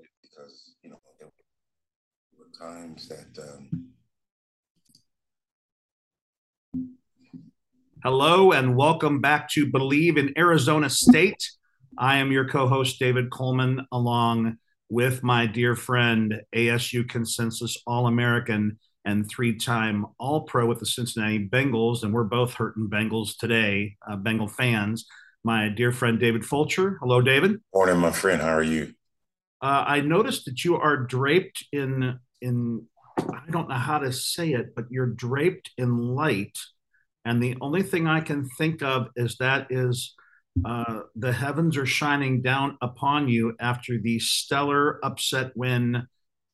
it because you know there were times that. Um... Hello and welcome back to Believe in Arizona State. I am your co-host David Coleman, along with my dear friend ASU Consensus All-American and three-time All-Pro with the Cincinnati Bengals, and we're both hurting Bengals today, uh, Bengal fans. My dear friend David Fulcher. Hello, David. Morning, my friend. How are you? Uh, I noticed that you are draped in in I don't know how to say it, but you're draped in light, and the only thing I can think of is that is uh, the heavens are shining down upon you after the stellar upset win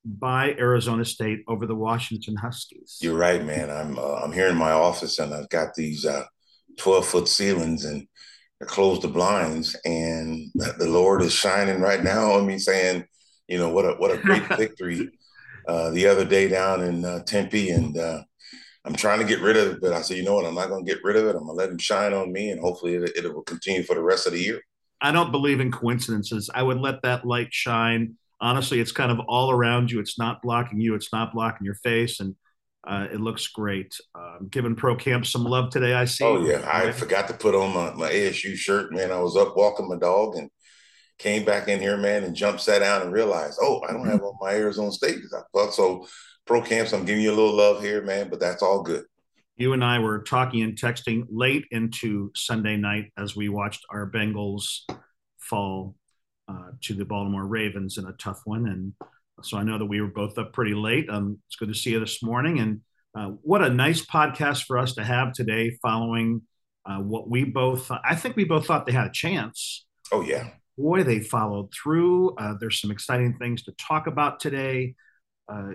by Arizona State over the Washington Huskies. You're right, man. I'm uh, I'm here in my office and I've got these uh, 12 foot ceilings and close the blinds, and the Lord is shining right now on me, saying, you know, what a what a great victory uh, the other day down in uh, Tempe, and uh, I'm trying to get rid of it, but I said, you know what, I'm not going to get rid of it. I'm going to let him shine on me, and hopefully it, it will continue for the rest of the year. I don't believe in coincidences. I would let that light shine. Honestly, it's kind of all around you. It's not blocking you. It's not blocking your face, and uh, it looks great. Um, giving pro camp some love today. I see. Oh yeah, I forgot to put on my, my ASU shirt, man. I was up walking my dog and came back in here, man, and jumped, sat down, and realized, oh, I don't have on my Arizona State. I thought so. Pro camps, I'm giving you a little love here, man, but that's all good. You and I were talking and texting late into Sunday night as we watched our Bengals fall uh, to the Baltimore Ravens in a tough one, and so I know that we were both up pretty late. Um, it's good to see you this morning. And uh, what a nice podcast for us to have today following uh, what we both, I think we both thought they had a chance. Oh, yeah. Boy, they followed through. Uh, there's some exciting things to talk about today. Uh,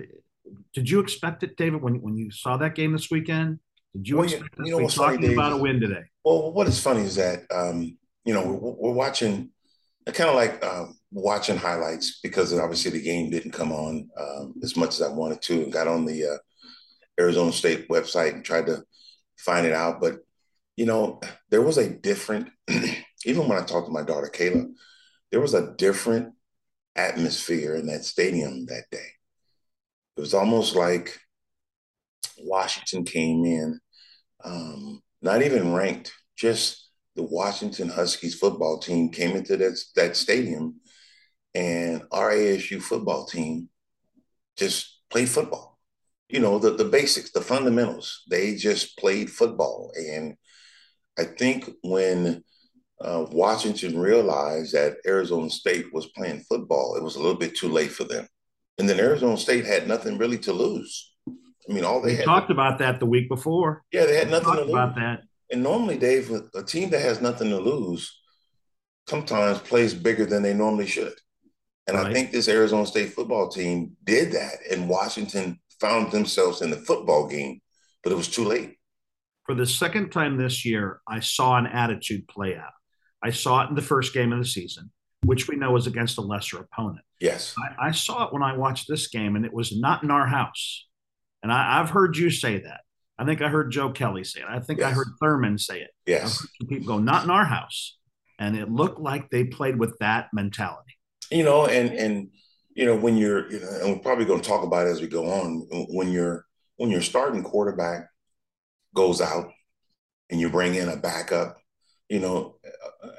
did you expect it, David, when, when you saw that game this weekend? Did you well, expect you, you know, talking funny, about a win today? Well, what is funny is that, um, you know, we're, we're watching kind of like um, watching highlights because obviously the game didn't come on um, as much as I wanted to, and got on the uh, Arizona State website and tried to find it out. But you know, there was a different. even when I talked to my daughter Kayla, there was a different atmosphere in that stadium that day. It was almost like Washington came in, um, not even ranked, just the Washington Huskies football team came into that, that stadium and our ASU football team just played football. You know, the, the basics, the fundamentals. They just played football. And I think when uh, Washington realized that Arizona State was playing football, it was a little bit too late for them. And then Arizona State had nothing really to lose. I mean, all they talked to, about that the week before. Yeah, they had nothing to lose. About that. And normally, Dave, a team that has nothing to lose sometimes plays bigger than they normally should. And right. I think this Arizona State football team did that, and Washington found themselves in the football game, but it was too late. For the second time this year, I saw an attitude play out. I saw it in the first game of the season, which we know was against a lesser opponent. Yes. I, I saw it when I watched this game, and it was not in our house. And I, I've heard you say that. I think I heard Joe Kelly say it. I think yes. I heard Thurman say it. Yes. People go, not in our house. And it looked like they played with that mentality. You know, and and you know, when you're, you know, and we're probably going to talk about it as we go on, when you're when your starting quarterback goes out and you bring in a backup, you know,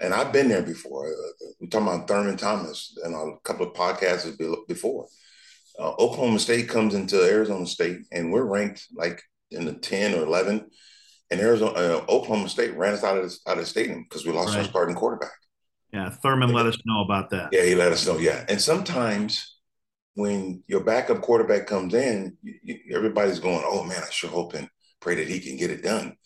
and I've been there before. We're talking about Thurman Thomas and a couple of podcasts before. Uh, Oklahoma State comes into Arizona State, and we're ranked like in the 10 or 11. And Arizona, uh, Oklahoma State ran us out of, out of the stadium because we lost right. our starting quarterback. Yeah, Thurman let us know about that. Yeah, he let us know. Yeah, and sometimes when your backup quarterback comes in, you, you, everybody's going, "Oh man, I sure hope and pray that he can get it done."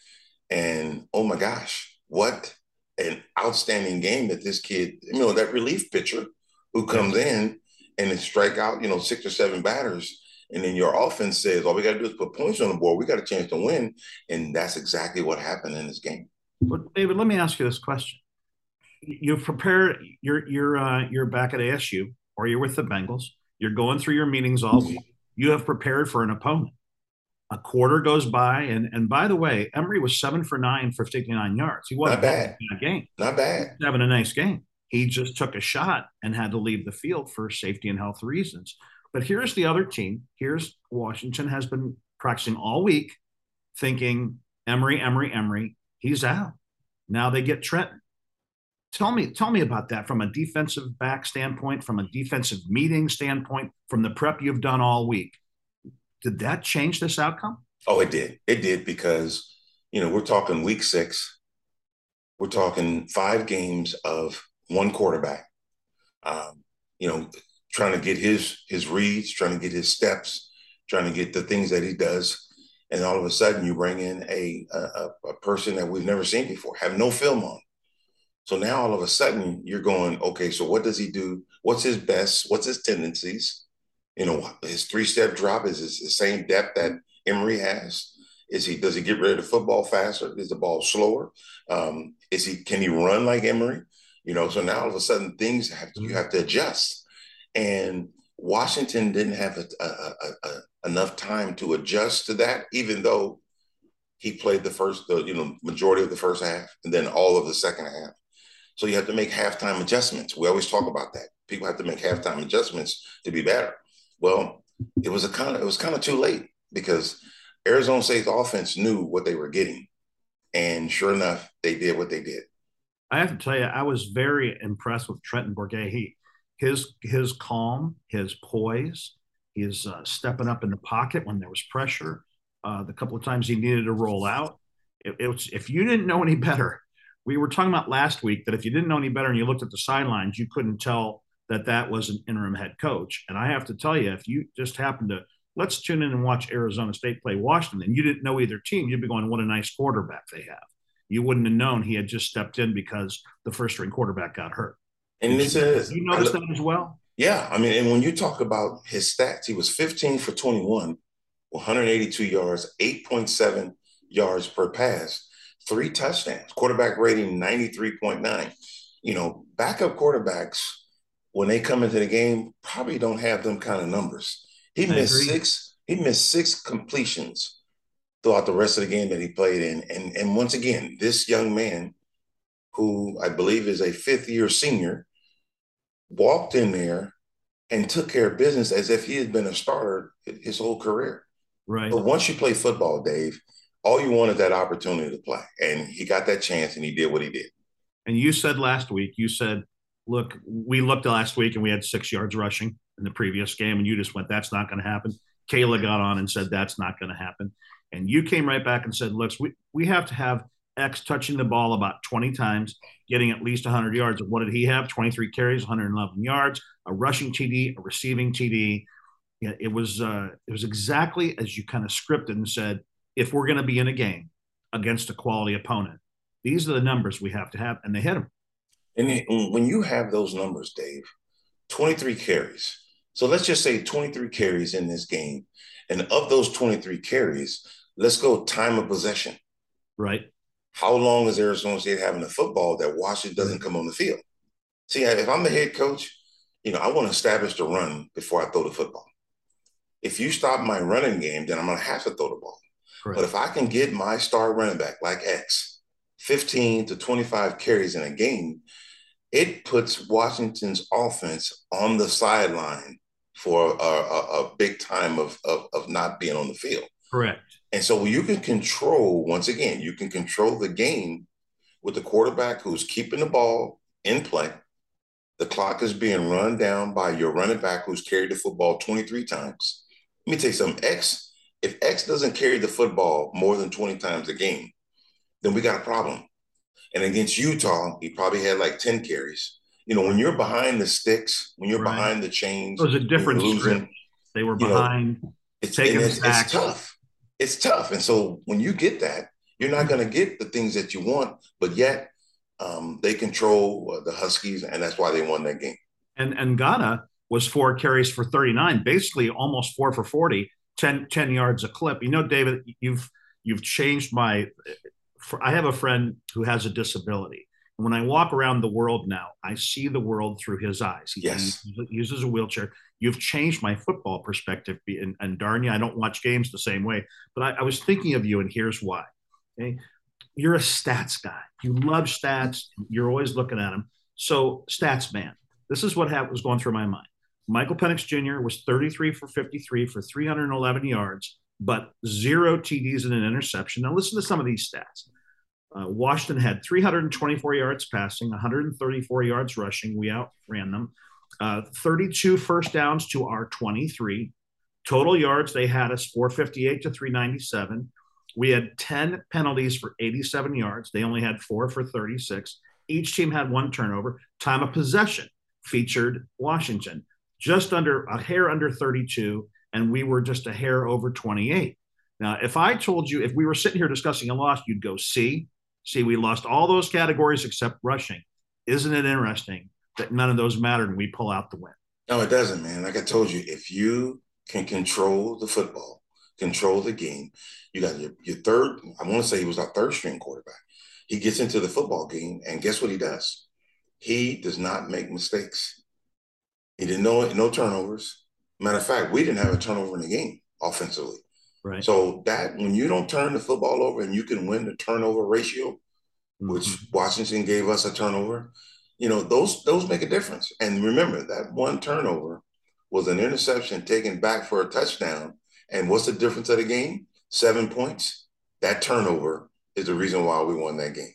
And oh my gosh, what an outstanding game that this kid, you know, that relief pitcher who comes in and strike out, you know, six or seven batters and then your offense says, all we got to do is put points on the board. We got a chance to win. And that's exactly what happened in this game. Well, David, let me ask you this question. You've prepared, you're, you're, uh, you're back at ASU or you're with the Bengals. You're going through your meetings all week. You have prepared for an opponent. A quarter goes by. And, and by the way, Emory was seven for nine for 59 yards. He wasn't Not bad. in a game. Not bad. He's having a nice game. He just took a shot and had to leave the field for safety and health reasons. But here's the other team. Here's Washington has been practicing all week, thinking Emory, Emory, Emory. He's out. Now they get Trenton. Tell me, tell me about that from a defensive back standpoint, from a defensive meeting standpoint, from the prep you've done all week. Did that change this outcome? Oh, it did. It did because you know we're talking week six. We're talking five games of one quarterback. Um, you know, trying to get his his reads, trying to get his steps, trying to get the things that he does, and all of a sudden you bring in a a, a person that we've never seen before, have no film on. So now all of a sudden you're going, okay, so what does he do? What's his best? What's his tendencies? You know, his three step drop is the same depth that Emory has. Is he does he get rid of the football faster? Is the ball slower? Um, is he can he run like Emory? You know, so now all of a sudden things have you have to adjust. And Washington didn't have a, a, a, enough time to adjust to that, even though he played the first, the, you know, majority of the first half and then all of the second half. So you have to make halftime adjustments. We always talk about that. People have to make halftime adjustments to be better. Well, it was a kind of it was kind of too late because Arizona State's offense knew what they were getting, and sure enough, they did what they did. I have to tell you, I was very impressed with Trenton Bourguet. He his his calm, his poise, his uh, stepping up in the pocket when there was pressure. Uh, the couple of times he needed to roll out, it, it was if you didn't know any better, we were talking about last week that if you didn't know any better and you looked at the sidelines, you couldn't tell that that was an interim head coach. And I have to tell you, if you just happened to let's tune in and watch Arizona State play Washington, and you didn't know either team, you'd be going, "What a nice quarterback they have." You wouldn't have known he had just stepped in because the first string quarterback got hurt. And this is you noticed that as well. Yeah, I mean, and when you talk about his stats, he was 15 for 21, 182 yards, 8.7 yards per pass three touchdowns, quarterback rating 93.9. You know, backup quarterbacks, when they come into the game, probably don't have them kind of numbers. He I missed agree. six, he missed six completions throughout the rest of the game that he played in. And, and once again, this young man, who I believe is a fifth year senior, walked in there and took care of business as if he had been a starter his whole career. Right. But once you play football, Dave, all you wanted that opportunity to play. And he got that chance and he did what he did. And you said last week, you said, look, we looked last week and we had six yards rushing in the previous game, and you just went, that's not going to happen. Kayla got on and said, that's not going to happen. And you came right back and said, look, we, we have to have X touching the ball about 20 times, getting at least 100 yards. What did he have? 23 carries, 111 yards, a rushing TD, a receiving TD. Yeah, it was uh, it was exactly as you kind of scripted and said if we're going to be in a game against a quality opponent. These are the numbers we have to have, and they hit them. And when you have those numbers, Dave, 23 carries. So let's just say 23 carries in this game. And of those 23 carries, let's go time of possession. Right. How long is Arizona State having the football that Washington doesn't come on the field? See, if I'm the head coach, you know, I want to establish the run before I throw the football. If you stop my running game, then I'm going to have to throw the ball. But if I can get my star running back like X 15 to 25 carries in a game, it puts Washington's offense on the sideline for a, a, a big time of, of, of not being on the field. Correct. And so you can control, once again, you can control the game with the quarterback who's keeping the ball in play. The clock is being run down by your running back who's carried the football 23 times. Let me tell you something. X if X doesn't carry the football more than 20 times a game, then we got a problem. And against Utah, he probably had like 10 carries. You know, when you're behind the sticks, when you're right. behind the chains, it was a different losing. They were behind. Know, it's, taking it's, it's tough. It's tough. And so when you get that, you're not going to get the things that you want, but yet um, they control uh, the Huskies, and that's why they won that game. And and Ngata was four carries for 39, basically almost four for 40 10, 10 yards a clip. You know, David, you've you've changed my. I have a friend who has a disability. And when I walk around the world now, I see the world through his eyes. He, yes. uses a wheelchair. You've changed my football perspective. And, and darn you, I don't watch games the same way. But I, I was thinking of you, and here's why. Okay. You're a stats guy. You love stats. You're always looking at them. So, stats man, this is what was going through my mind. Michael Penix Jr. was 33 for 53 for 311 yards, but zero TDs and an interception. Now, listen to some of these stats. Uh, Washington had 324 yards passing, 134 yards rushing. We outran them. Uh, 32 first downs to our 23. Total yards, they had us 458 to 397. We had 10 penalties for 87 yards. They only had four for 36. Each team had one turnover. Time of possession featured Washington, just under a hair under 32, and we were just a hair over 28. Now, if I told you, if we were sitting here discussing a loss, you'd go, see, see, we lost all those categories except rushing. Isn't it interesting that none of those mattered and we pull out the win? No, it doesn't, man. Like I told you, if you can control the football, control the game, you got your, your third, I want to say he was our third string quarterback. He gets into the football game, and guess what he does? He does not make mistakes. He didn't know no turnovers. Matter of fact, we didn't have a turnover in the game offensively. Right. So that when you don't turn the football over and you can win the turnover ratio, mm-hmm. which Washington gave us a turnover, you know those those make a difference. And remember that one turnover was an interception taken back for a touchdown. And what's the difference of the game? Seven points. That turnover is the reason why we won that game.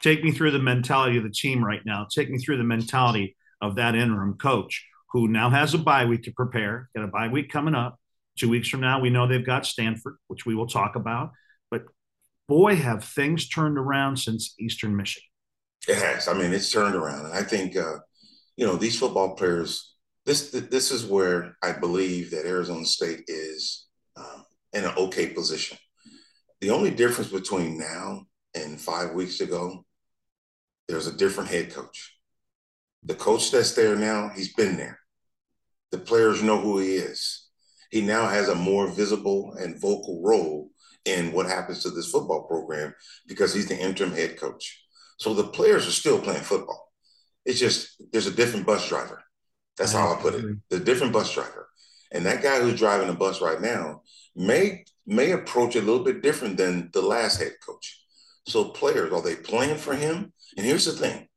Take me through the mentality of the team right now. Take me through the mentality of that interim coach who now has a bye week to prepare. Got a bye week coming up. Two weeks from now, we know they've got Stanford, which we will talk about. But boy, have things turned around since Eastern Michigan. It has. I mean, it's turned around, and I think uh, you know these football players. This this is where I believe that Arizona State is um, in an okay position. The only difference between now and five weeks ago, there's a different head coach. The coach that's there now, he's been there. The players know who he is. He now has a more visible and vocal role in what happens to this football program because he's the interim head coach. So the players are still playing football. It's just there's a different bus driver. That's how I put it. The different bus driver. And that guy who's driving the bus right now may may approach it a little bit different than the last head coach. So players, are they playing for him? And here's the thing.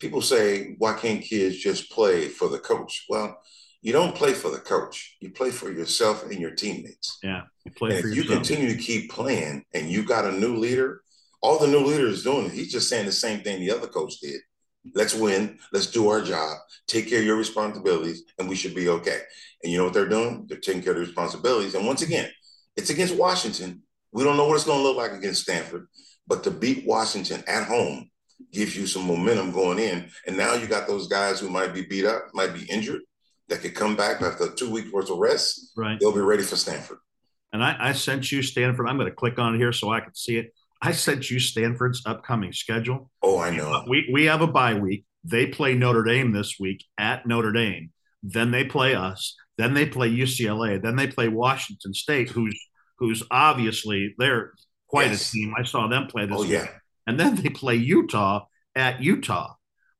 People say, why can't kids just play for the coach? Well, you don't play for the coach. You play for yourself and your teammates. Yeah. You play and if you continue to keep playing and you got a new leader, all the new leader is doing, he's just saying the same thing the other coach did. Let's win. Let's do our job. Take care of your responsibilities, and we should be okay. And you know what they're doing? They're taking care of their responsibilities. And once again, it's against Washington. We don't know what it's going to look like against Stanford, but to beat Washington at home gives you some momentum going in. And now you got those guys who might be beat up, might be injured, that could come back after two weeks worth of rest. Right. They'll be ready for Stanford. And I, I sent you Stanford. I'm going to click on it here so I can see it. I sent you Stanford's upcoming schedule. Oh, I know. We, we have a bye week. They play Notre Dame this week at Notre Dame. Then they play us. Then they play UCLA. Then they play Washington State, who's who's obviously they're quite yes. a team. I saw them play this. Oh week. yeah. And then they play Utah at Utah.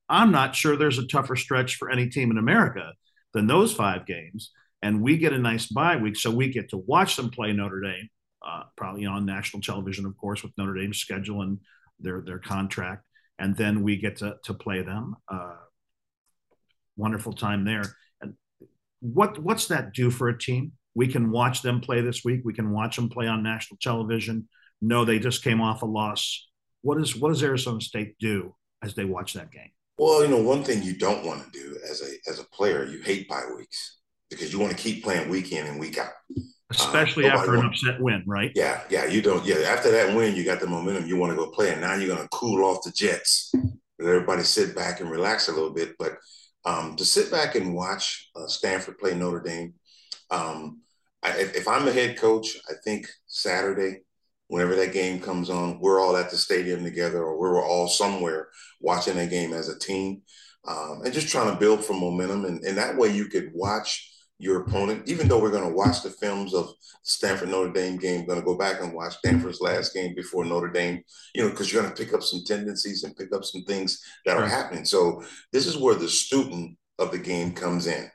I'm not sure there's a tougher stretch for any team in America than those five games. And we get a nice bye week, so we get to watch them play Notre Dame, uh, probably on national television, of course, with Notre Dame's schedule and their their contract. And then we get to to play them. Uh, wonderful time there. And what what's that do for a team? We can watch them play this week. We can watch them play on national television. No, they just came off a loss. What is what does Arizona State do as they watch that game? Well, you know, one thing you don't want to do as a as a player, you hate bye weeks because you want to keep playing week in and week out. Especially um, after an upset win, right? Yeah, yeah. You don't. Yeah, after that win, you got the momentum. You want to go play, and now you're going to cool off the Jets. Let everybody sit back and relax a little bit. But um, to sit back and watch uh, Stanford play Notre Dame, um, I, if I'm a head coach, I think Saturday whenever that game comes on, we're all at the stadium together or we're all somewhere watching that game as a team um, and just trying to build for momentum. And, and that way you could watch your opponent, even though we're going to watch the films of Stanford Notre Dame game, going to go back and watch Stanford's last game before Notre Dame, you know, because you're going to pick up some tendencies and pick up some things that are happening. So this is where the student of the game comes in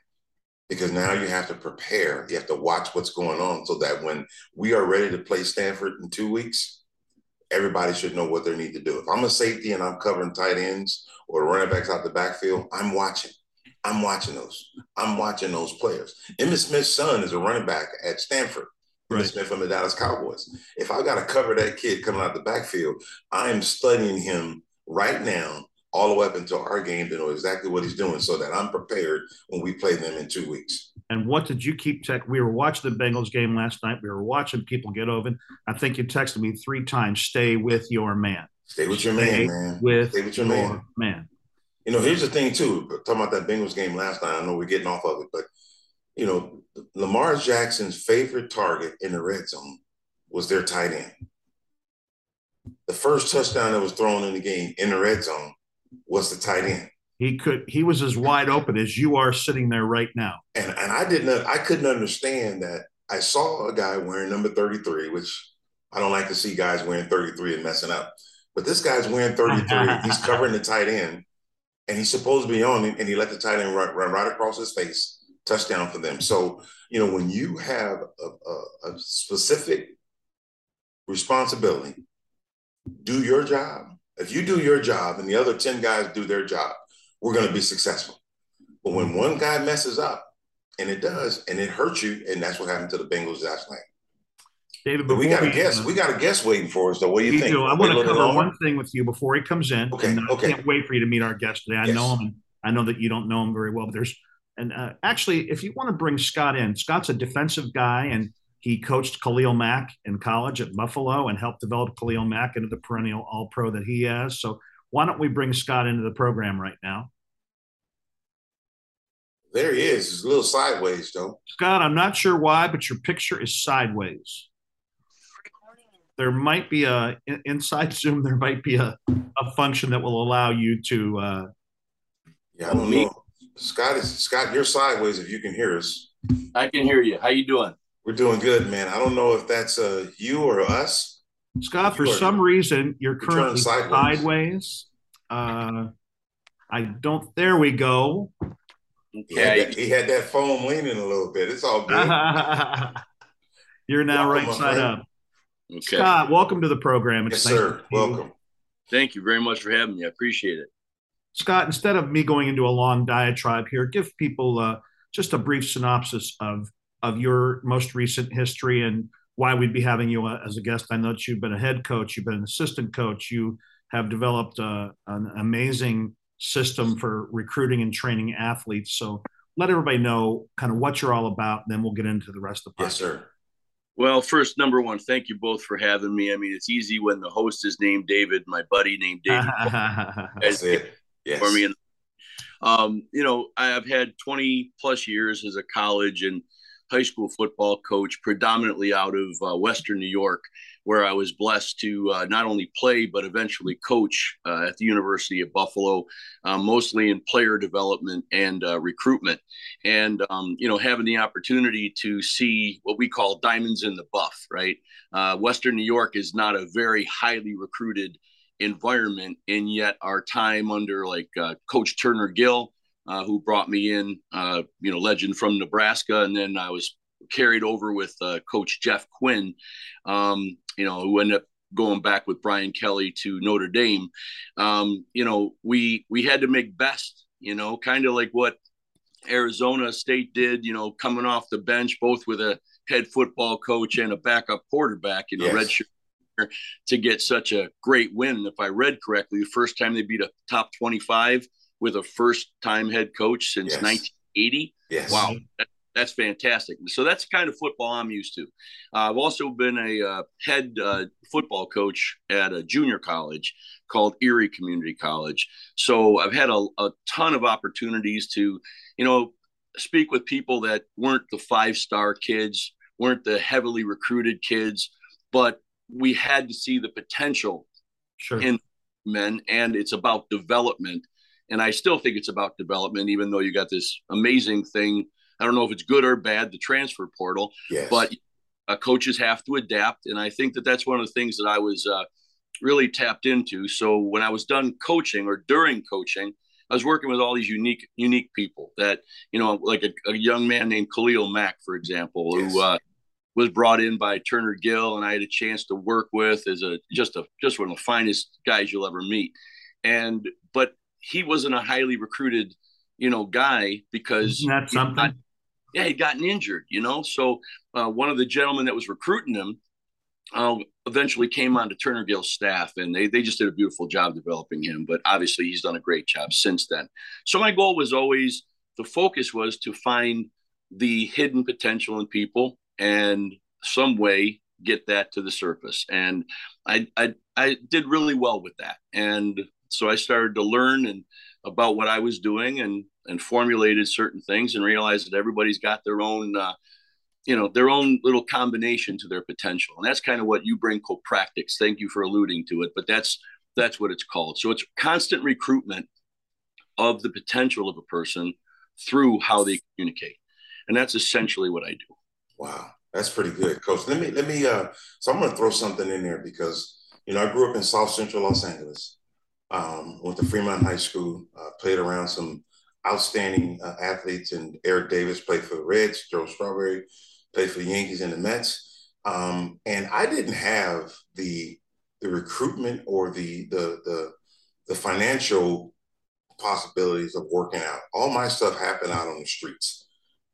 because now you have to prepare. You have to watch what's going on so that when we are ready to play Stanford in two weeks, everybody should know what they need to do. If I'm a safety and I'm covering tight ends or running backs out the backfield, I'm watching. I'm watching those. I'm watching those players. Emmitt Smith's son is a running back at Stanford. Right. Emmitt Smith from the Dallas Cowboys. If I got to cover that kid coming out the backfield, I'm studying him right now all the way up until our game to know exactly what he's doing so that I'm prepared when we play them in two weeks. And what did you keep tech? We were watching the Bengals game last night. We were watching people get open. I think you texted me three times, stay with your man. Stay with your stay man, man. With stay with your, your man. man. You know, here's the thing too. Talking about that Bengals game last night, I know we're getting off of it, but you know, Lamar Jackson's favorite target in the red zone was their tight end. The first touchdown that was thrown in the game in the red zone was the tight end. He could he was as wide open as you are sitting there right now. And and I didn't I couldn't understand that. I saw a guy wearing number 33, which I don't like to see guys wearing 33 and messing up. But this guy's wearing 33. he's covering the tight end, and he's supposed to be on, and he let the tight end run, run right across his face, touchdown for them. So, you know, when you have a, a, a specific responsibility, do your job, if you do your job and the other 10 guys do their job, we're going to be successful. But when one guy messes up, and it does, and it hurts you, and that's what happened to the Bengals last night. David, we got a guest. We got a guest waiting for us. Though, what do you think? Do. I want to cover one thing with you before he comes in. Okay. And okay. I can't wait for you to meet our guest today. I yes. know him, I know that you don't know him very well. But there's, and uh, actually, if you want to bring Scott in, Scott's a defensive guy, and he coached Khalil Mack in college at Buffalo and helped develop Khalil Mack into the perennial All Pro that he is. So why don't we bring Scott into the program right now? There he is. He's a little sideways, though. Scott, I'm not sure why, but your picture is sideways. There might be a inside Zoom. There might be a, a function that will allow you to. Uh, yeah, I don't know. Scott is Scott. You're sideways. If you can hear us, I can hear you. How you doing? We're doing good, man. I don't know if that's uh, you or us. Scott, for some reason, you're currently sideways. sideways. Uh, I don't. There we go. Okay. He had, that, he had that foam leaning a little bit. It's all good. you're now welcome, right side up. Okay. Scott, welcome to the program. It's yes, sir. Welcome. Thank you very much for having me. I appreciate it. Scott, instead of me going into a long diatribe here, give people uh, just a brief synopsis of of your most recent history and why we'd be having you uh, as a guest. I know that you've been a head coach, you've been an assistant coach, you have developed uh, an amazing system for recruiting and training athletes. So let everybody know kind of what you're all about, and then we'll get into the rest of the podcast. Yes, sir. Well, first, number one, thank you both for having me. I mean, it's easy when the host is named David, my buddy named David. That's it. Yes. For me, and um, you know, I've had 20 plus years as a college and high school football coach, predominantly out of uh, Western New York, where I was blessed to uh, not only play but eventually coach uh, at the University of Buffalo, uh, mostly in player development and uh, recruitment, and um, you know having the opportunity to see what we call diamonds in the buff. Right, uh, Western New York is not a very highly recruited environment, and yet our time under like Coach Turner Gill uh, who brought me in, uh, you know, legend from Nebraska. And then I was carried over with uh, Coach Jeff Quinn, um, you know, who ended up going back with Brian Kelly to Notre Dame. Um, you know, we we had to make best, you know, kind of like what Arizona State did, you know, coming off the bench, both with a head football coach and a backup quarterback in yes. red shirt to get such a great win. If I read correctly, the first time they beat a top 25 with a first time head coach since yes. 1980. Yes. Wow. That, that's fantastic. So that's the kind of football I'm used to. Uh, I've also been a uh, head uh, football coach at a junior college called Erie Community College. So I've had a, a ton of opportunities to, you know, speak with people that weren't the five star kids, weren't the heavily recruited kids, but we had to see the potential sure. in men, and it's about development and I still think it's about development, even though you got this amazing thing. I don't know if it's good or bad, the transfer portal, yes. but uh, coaches have to adapt. And I think that that's one of the things that I was uh, really tapped into. So when I was done coaching or during coaching, I was working with all these unique, unique people that, you know, like a, a young man named Khalil Mack, for example, yes. who, uh, was brought in by Turner Gill, and I had a chance to work with as a just a just one of the finest guys you'll ever meet. And but he wasn't a highly recruited, you know, guy because something. Got, yeah, he'd gotten injured, you know. So uh, one of the gentlemen that was recruiting him uh, eventually came on to Turner Gill's staff, and they they just did a beautiful job developing him. But obviously, he's done a great job since then. So my goal was always the focus was to find the hidden potential in people and some way get that to the surface. And I, I, I did really well with that. And so I started to learn and about what I was doing and, and formulated certain things and realized that everybody's got their own, uh, you know, their own little combination to their potential. And that's kind of what you bring co-practics. Thank you for alluding to it, but that's, that's what it's called. So it's constant recruitment of the potential of a person through how they communicate. And that's essentially what I do. Wow. That's pretty good, Coach. Let me let me. Uh, so I'm going to throw something in there because you know I grew up in South Central Los Angeles. Um, went to Fremont High School. Uh, played around some outstanding uh, athletes, and Eric Davis played for the Reds. Joe Strawberry played for the Yankees and the Mets. Um, and I didn't have the the recruitment or the the the the financial possibilities of working out. All my stuff happened out on the streets.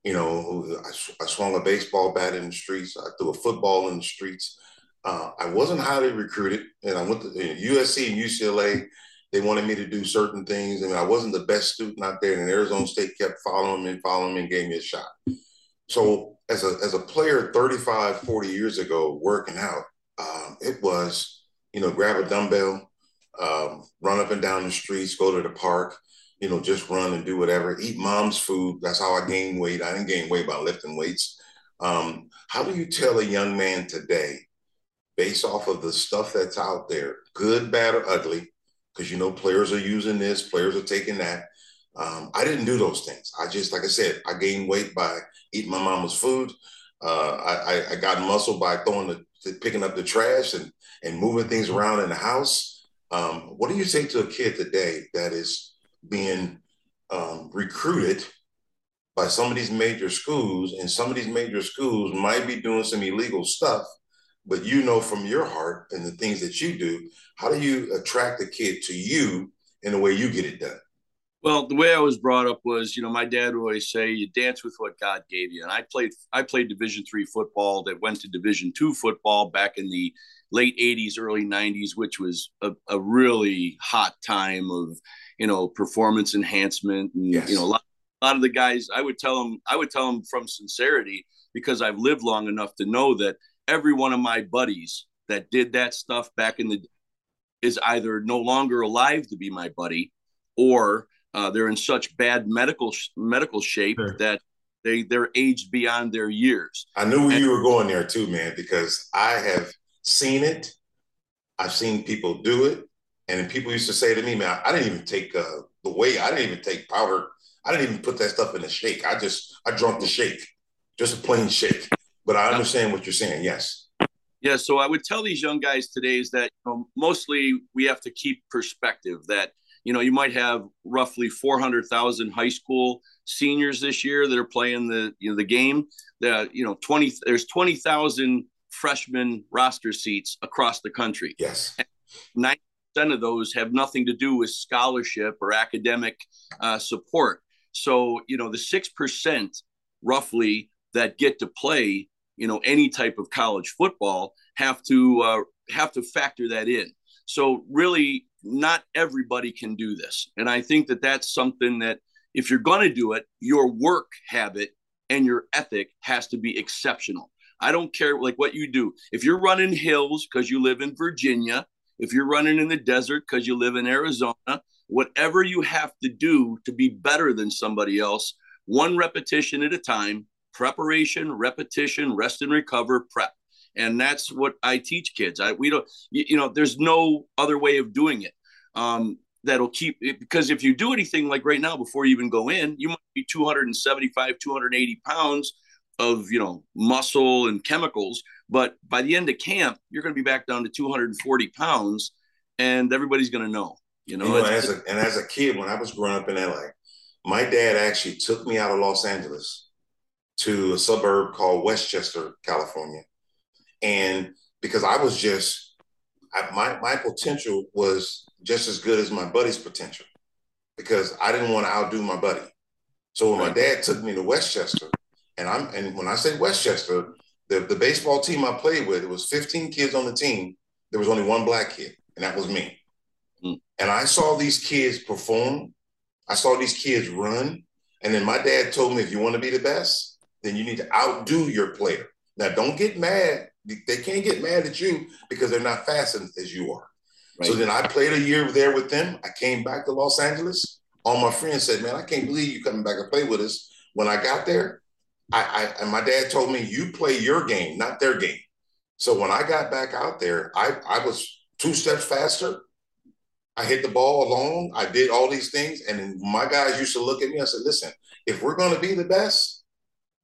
You know, I, I swung a baseball bat in the streets. I threw a football in the streets. Uh, I wasn't highly recruited, and I went to you know, USC and UCLA. They wanted me to do certain things, and I wasn't the best student out there. And Arizona State kept following me following me and gave me a shot. So, as a as a player, 35, 40 years ago, working out, um, it was you know grab a dumbbell, um, run up and down the streets, go to the park, you know, just run and do whatever, eat mom's food. That's how I gained weight. I didn't gain weight by lifting weights. Um, how do you tell a young man today, based off of the stuff that's out there, good, bad, or ugly, because you know players are using this, players are taking that. Um, I didn't do those things. I just, like I said, I gained weight by eating my mama's food. Uh, I, I, got muscle by throwing the, picking up the trash and and moving things around in the house. Um, what do you say to a kid today that is being um, recruited by some of these major schools, and some of these major schools might be doing some illegal stuff. But you know from your heart and the things that you do, how do you attract a kid to you in the way you get it done? Well, the way I was brought up was, you know, my dad would always say, "You dance with what God gave you." And I played, I played Division three football that went to Division two football back in the late '80s, early '90s, which was a, a really hot time of you know, performance enhancement. And, yes. you know, a lot, a lot of the guys, I would tell them, I would tell them from sincerity because I've lived long enough to know that every one of my buddies that did that stuff back in the is either no longer alive to be my buddy or uh, they're in such bad medical medical shape sure. that they they're aged beyond their years. I knew and, you were going there too, man, because I have seen it. I've seen people do it. And people used to say to me, man, I didn't even take uh, the whey. I didn't even take powder. I didn't even put that stuff in a shake. I just, I drunk the shake, just a plain shake. But I understand what you're saying. Yes. Yeah. So I would tell these young guys today is that you know, mostly we have to keep perspective that, you know, you might have roughly 400,000 high school seniors this year that are playing the, you know, the game. The, you know, 20, there's 20,000 freshman roster seats across the country. Yes. 90 of those have nothing to do with scholarship or academic uh, support. So, you know, the 6% roughly that get to play, you know, any type of college football have to uh, have to factor that in. So really not everybody can do this. And I think that that's something that if you're going to do it, your work habit and your ethic has to be exceptional. I don't care like what you do. If you're running hills because you live in Virginia if you're running in the desert because you live in Arizona, whatever you have to do to be better than somebody else, one repetition at a time, preparation, repetition, rest and recover, prep. And that's what I teach kids. I we don't you, you know there's no other way of doing it. Um, that'll keep it because if you do anything like right now before you even go in, you might be 275, 280 pounds of you know muscle and chemicals but by the end of camp, you're going to be back down to 240 pounds, and everybody's going to know. You know, you know as a, and as a kid, when I was growing up in LA, my dad actually took me out of Los Angeles to a suburb called Westchester, California. And because I was just, I, my, my potential was just as good as my buddy's potential because I didn't want to outdo my buddy. So when my dad took me to Westchester, and I'm and when I say Westchester, the, the baseball team I played with, it was 15 kids on the team. There was only one black kid, and that was me. Mm. And I saw these kids perform. I saw these kids run. And then my dad told me if you want to be the best, then you need to outdo your player. Now, don't get mad. They can't get mad at you because they're not fast as you are. Right. So then I played a year there with them. I came back to Los Angeles. All my friends said, "Man, I can't believe you coming back and play with us." When I got there, I, I and my dad told me, "You play your game, not their game." So when I got back out there, I I was two steps faster. I hit the ball long. I did all these things, and my guys used to look at me. I said, "Listen, if we're going to be the best,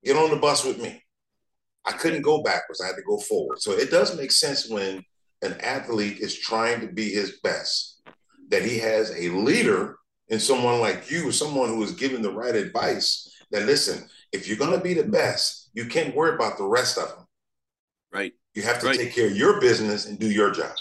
get on the bus with me." I couldn't go backwards. I had to go forward. So it does make sense when an athlete is trying to be his best, that he has a leader in someone like you, someone who is giving the right advice. That listen, if you're going to be the best, you can't worry about the rest of them. Right. You have to right. take care of your business and do your job.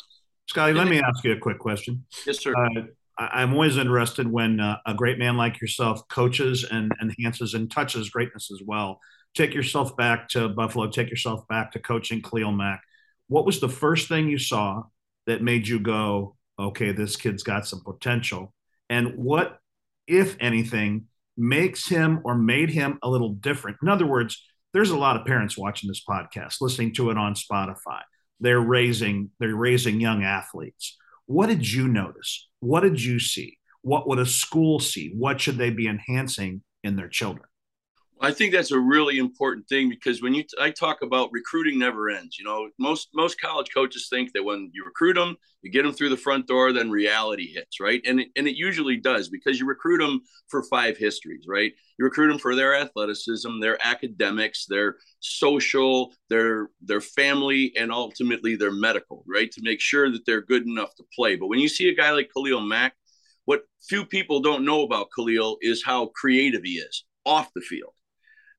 Scotty, let me ask you a quick question. Yes, sir. Uh, I'm always interested when uh, a great man like yourself coaches and enhances and touches greatness as well. Take yourself back to Buffalo. Take yourself back to coaching Khalil Mack. What was the first thing you saw that made you go, okay, this kid's got some potential? And what, if anything, makes him or made him a little different? In other words, there's a lot of parents watching this podcast, listening to it on Spotify. They're raising they're raising young athletes. What did you notice? What did you see? What would a school see? What should they be enhancing in their children? I think that's a really important thing because when you I talk about recruiting never ends. You know, most most college coaches think that when you recruit them, you get them through the front door, then reality hits, right? And it, and it usually does because you recruit them for five histories, right? You recruit them for their athleticism, their academics, their social, their their family, and ultimately their medical, right? To make sure that they're good enough to play. But when you see a guy like Khalil Mack, what few people don't know about Khalil is how creative he is off the field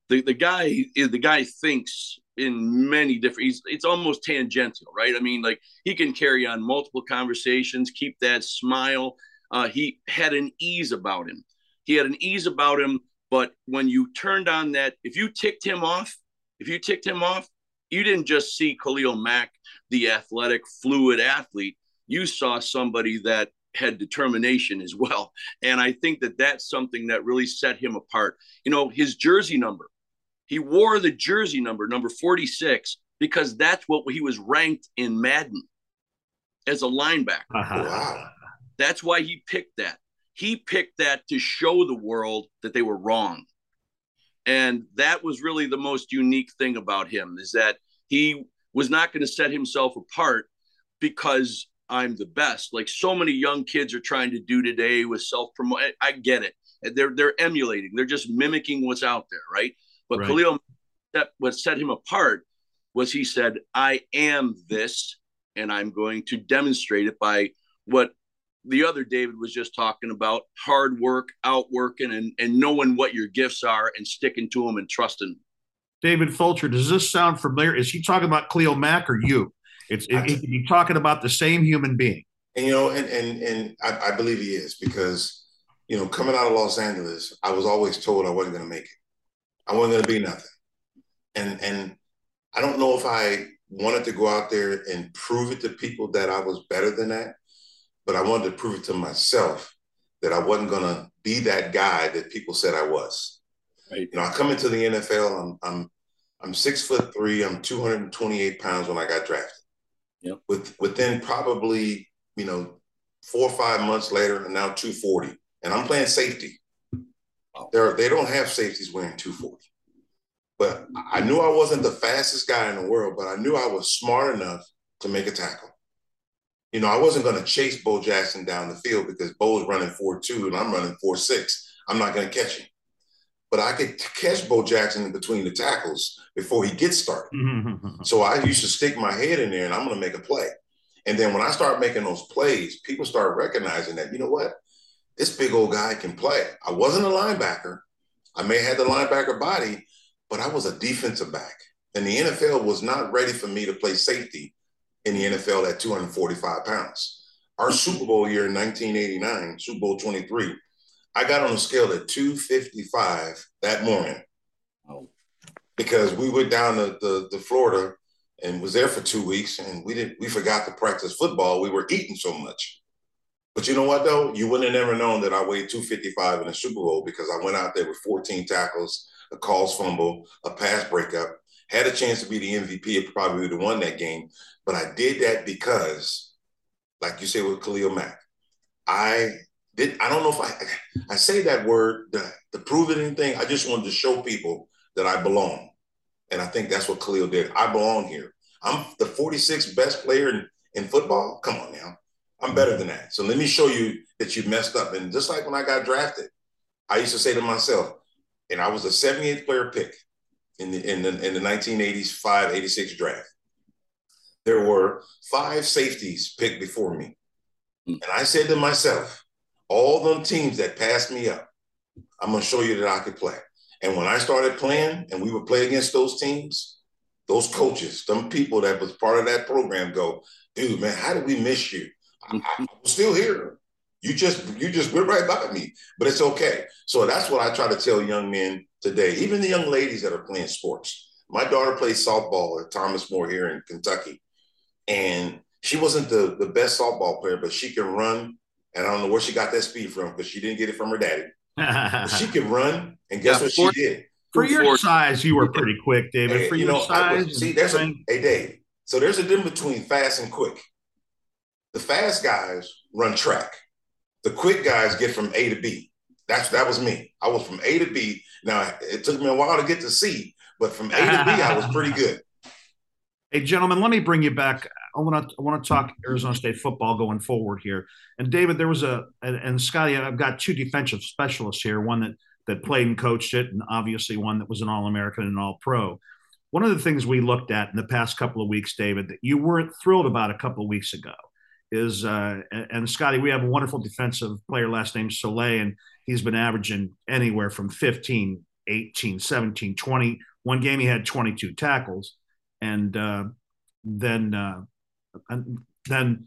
the, the guy the guy thinks in many different he's, it's almost tangential right? I mean like he can carry on multiple conversations keep that smile. Uh, he had an ease about him. He had an ease about him but when you turned on that if you ticked him off if you ticked him off you didn't just see khalil mack the athletic fluid athlete. You saw somebody that had determination as well. And i think that that's something that really set him apart. You know his jersey number he wore the jersey number, number 46, because that's what he was ranked in Madden as a linebacker. Uh-huh. Wow. That's why he picked that. He picked that to show the world that they were wrong. And that was really the most unique thing about him is that he was not going to set himself apart because I'm the best. Like so many young kids are trying to do today with self promote. I get it. They're they're emulating. They're just mimicking what's out there, right? But right. Khalil, that what set him apart was he said, "I am this, and I'm going to demonstrate it by what the other David was just talking about: hard work, outworking, and and knowing what your gifts are and sticking to them and trusting." David Fulcher, does this sound familiar? Is he talking about Khalil Mack or you? It's it, he talking about the same human being. And you know, and and and I, I believe he is because you know, coming out of Los Angeles, I was always told I wasn't going to make it. I wasn't going to be nothing. And and I don't know if I wanted to go out there and prove it to people that I was better than that, but I wanted to prove it to myself that I wasn't going to be that guy that people said I was. Right. You know, I come into the NFL. I'm I'm I'm six foot three. I'm 228 pounds when I got drafted. Yep. With within probably you know four or five months later, and now 240, and I'm playing safety. Oh. They're, they don't have safeties wearing 240. But I knew I wasn't the fastest guy in the world, but I knew I was smart enough to make a tackle. You know, I wasn't going to chase Bo Jackson down the field because Bo Bo's running 4-2 and I'm running 4-6. I'm not going to catch him. But I could catch Bo Jackson in between the tackles before he gets started. so I used to stick my head in there and I'm going to make a play. And then when I start making those plays, people start recognizing that, you know what? This big old guy can play. I wasn't a linebacker. I may have had the linebacker body, but I was a defensive back. And the NFL was not ready for me to play safety in the NFL at 245 pounds. Our Super Bowl year in 1989, Super Bowl 23, I got on a scale at 255 that morning because we went down to, to, to, Florida and was there for two weeks and we didn't we forgot to practice football. We were eating so much. But you know what though? You wouldn't have never known that I weighed 255 in the Super Bowl because I went out there with 14 tackles, a calls fumble, a pass breakup, had a chance to be the MVP, probably would have won that game. But I did that because, like you say with Khalil Mack, I did. I don't know if I I say that word to, to prove it anything. I just wanted to show people that I belong, and I think that's what Khalil did. I belong here. I'm the 46th best player in, in football. Come on now, I'm better than that. So let me show you that you messed up. And just like when I got drafted, I used to say to myself, and I was a 78th player pick in the in the, in the 1980s 5 86 draft. There were five safeties picked before me. Hmm. And I said to myself, all them teams that passed me up, I'm gonna show you that I could play. And when I started playing and we would play against those teams, those coaches, some people that was part of that program go, dude, man, how did we miss you? I, I'm still here. You just you just went right by me, but it's okay. So that's what I try to tell young men today, even the young ladies that are playing sports. My daughter plays softball at Thomas More here in Kentucky, and she wasn't the, the best softball player, but she can run. And I don't know where she got that speed from because she didn't get it from her daddy. she can run, and guess yeah, what for, she did? For your size, you were pretty quick, David. Hey, for you your know, size, was, see, there's a hey Dave. So there's a difference between fast and quick. The fast guys run track. The quick guys get from A to B. That's that was me. I was from A to B. Now it took me a while to get to C, but from A to B, I was pretty good. Hey, gentlemen, let me bring you back. I want to I want to talk Arizona State football going forward here. And David, there was a and, and Scotty, I've got two defensive specialists here. One that that played and coached it, and obviously one that was an All American and All Pro. One of the things we looked at in the past couple of weeks, David, that you weren't thrilled about a couple of weeks ago is uh, and Scotty, we have a wonderful defensive player last name Soelle, and he's been averaging anywhere from 15, 18, 17, 20. One game he had 22 tackles, and uh, then uh, then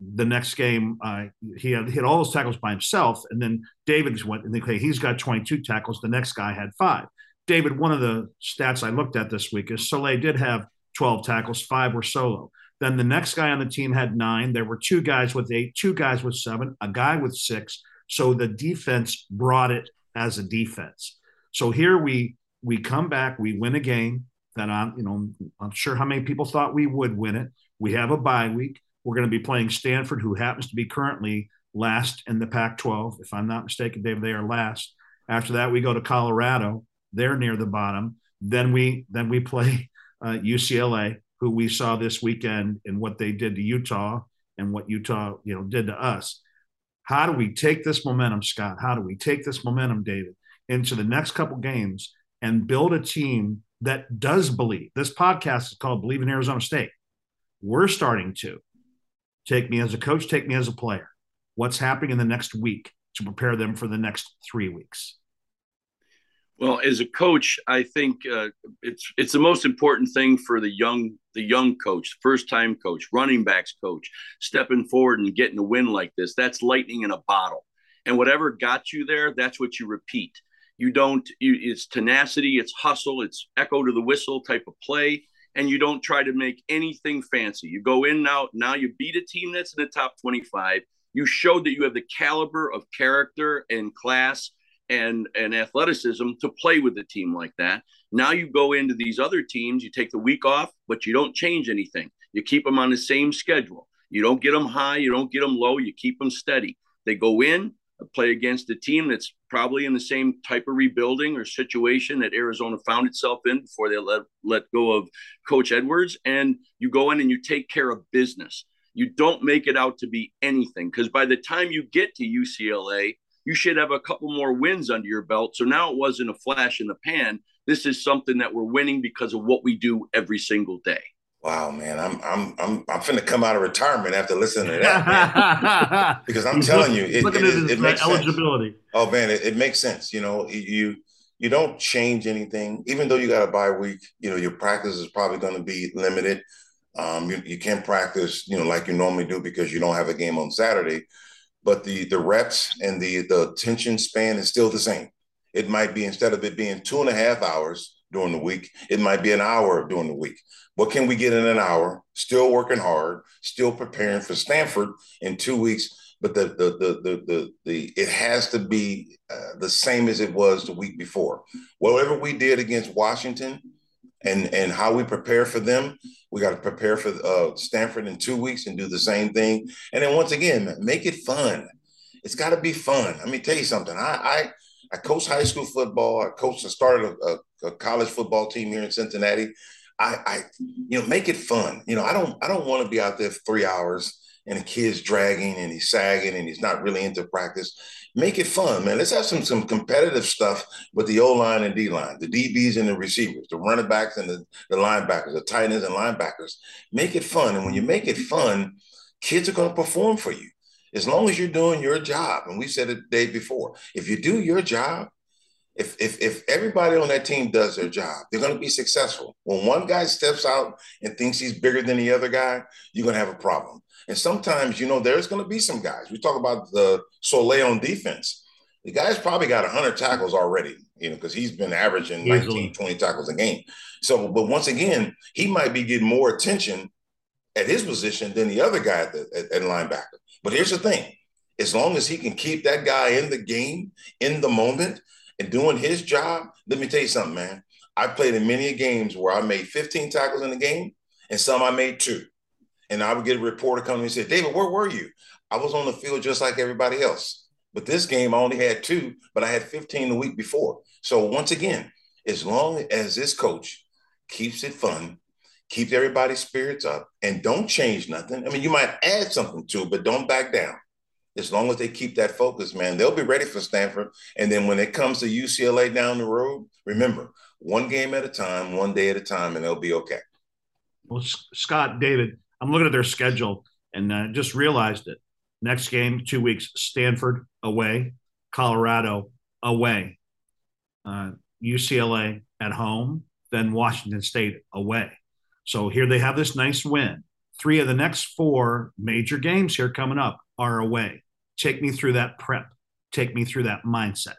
the next game uh, he had hit all those tackles by himself, and then David went and they okay, he's got 22 tackles. The next guy had five. David, one of the stats I looked at this week is Soelle did have 12 tackles, five were solo. Then the next guy on the team had nine. There were two guys with eight, two guys with seven, a guy with six. So the defense brought it as a defense. So here we we come back, we win a game that I'm, you know, I'm sure how many people thought we would win it. We have a bye week. We're going to be playing Stanford, who happens to be currently last in the Pac-12. If I'm not mistaken, Dave, they are last. After that, we go to Colorado. They're near the bottom. Then we then we play uh, UCLA, who we saw this weekend and what they did to Utah and what Utah, you know, did to us. How do we take this momentum, Scott? How do we take this momentum, David, into the next couple games and build a team that does believe? This podcast is called Believe in Arizona State. We're starting to take me as a coach, take me as a player. What's happening in the next week to prepare them for the next three weeks? Well, as a coach, I think uh, it's it's the most important thing for the young the young coach, first time coach, running backs coach, stepping forward and getting a win like this. That's lightning in a bottle, and whatever got you there, that's what you repeat. You don't. You, it's tenacity, it's hustle, it's echo to the whistle type of play, and you don't try to make anything fancy. You go in now. Now you beat a team that's in the top twenty-five. You showed that you have the caliber of character and class and and athleticism to play with a team like that. Now you go into these other teams, you take the week off, but you don't change anything. You keep them on the same schedule. You don't get them high, you don't get them low, you keep them steady. They go in, play against a team that's probably in the same type of rebuilding or situation that Arizona found itself in before they let let go of Coach Edwards, and you go in and you take care of business. You don't make it out to be anything because by the time you get to UCLA, you should have a couple more wins under your belt. So now it wasn't a flash in the pan. This is something that we're winning because of what we do every single day. Wow, man, I'm I'm I'm I'm finna come out of retirement after listening to that, because I'm telling you, it, it, it, it makes eligibility. Sense. Oh man, it, it makes sense. You know, you you don't change anything. Even though you got a bye week, you know, your practice is probably going to be limited. Um, you, you can't practice, you know, like you normally do because you don't have a game on Saturday. But the the reps and the the attention span is still the same. It might be instead of it being two and a half hours during the week, it might be an hour during the week. What can we get in an hour? Still working hard, still preparing for Stanford in two weeks but the the the the the, the it has to be uh, the same as it was the week before. Whatever we did against Washington, and and how we prepare for them, we got to prepare for uh, Stanford in two weeks and do the same thing. And then once again, make it fun. It's got to be fun. Let me tell you something. I I, I coached high school football. I coached. I started a, a, a college football team here in Cincinnati. I, I, you know, make it fun. You know, I don't, I don't want to be out there for three hours and the kid's dragging and he's sagging and he's not really into practice. Make it fun, man. Let's have some some competitive stuff with the O line and D line, the DBs and the receivers, the running backs and the, the linebackers, the tight ends and linebackers. Make it fun. And when you make it fun, kids are going to perform for you. As long as you're doing your job. And we said it the day before. If you do your job, if, if, if everybody on that team does their job, they're going to be successful. When one guy steps out and thinks he's bigger than the other guy, you're going to have a problem. And sometimes, you know, there's going to be some guys. We talk about the Soelle on defense. The guy's probably got 100 tackles already, you know, because he's been averaging Easily. 19, 20 tackles a game. So, but once again, he might be getting more attention at his position than the other guy at, the, at, at linebacker. But here's the thing as long as he can keep that guy in the game, in the moment, and doing his job, let me tell you something, man. I played in many games where I made 15 tackles in the game, and some I made two and I would get a reporter coming and say, David, where were you? I was on the field just like everybody else. But this game, I only had two, but I had 15 the week before. So once again, as long as this coach keeps it fun, keeps everybody's spirits up, and don't change nothing. I mean, you might add something to it, but don't back down. As long as they keep that focus, man, they'll be ready for Stanford. And then when it comes to UCLA down the road, remember, one game at a time, one day at a time, and they'll be okay. Well, Scott, David, I'm looking at their schedule and uh, just realized it. Next game, two weeks, Stanford away, Colorado away, uh, UCLA at home, then Washington State away. So here they have this nice win. Three of the next four major games here coming up are away. Take me through that prep. Take me through that mindset.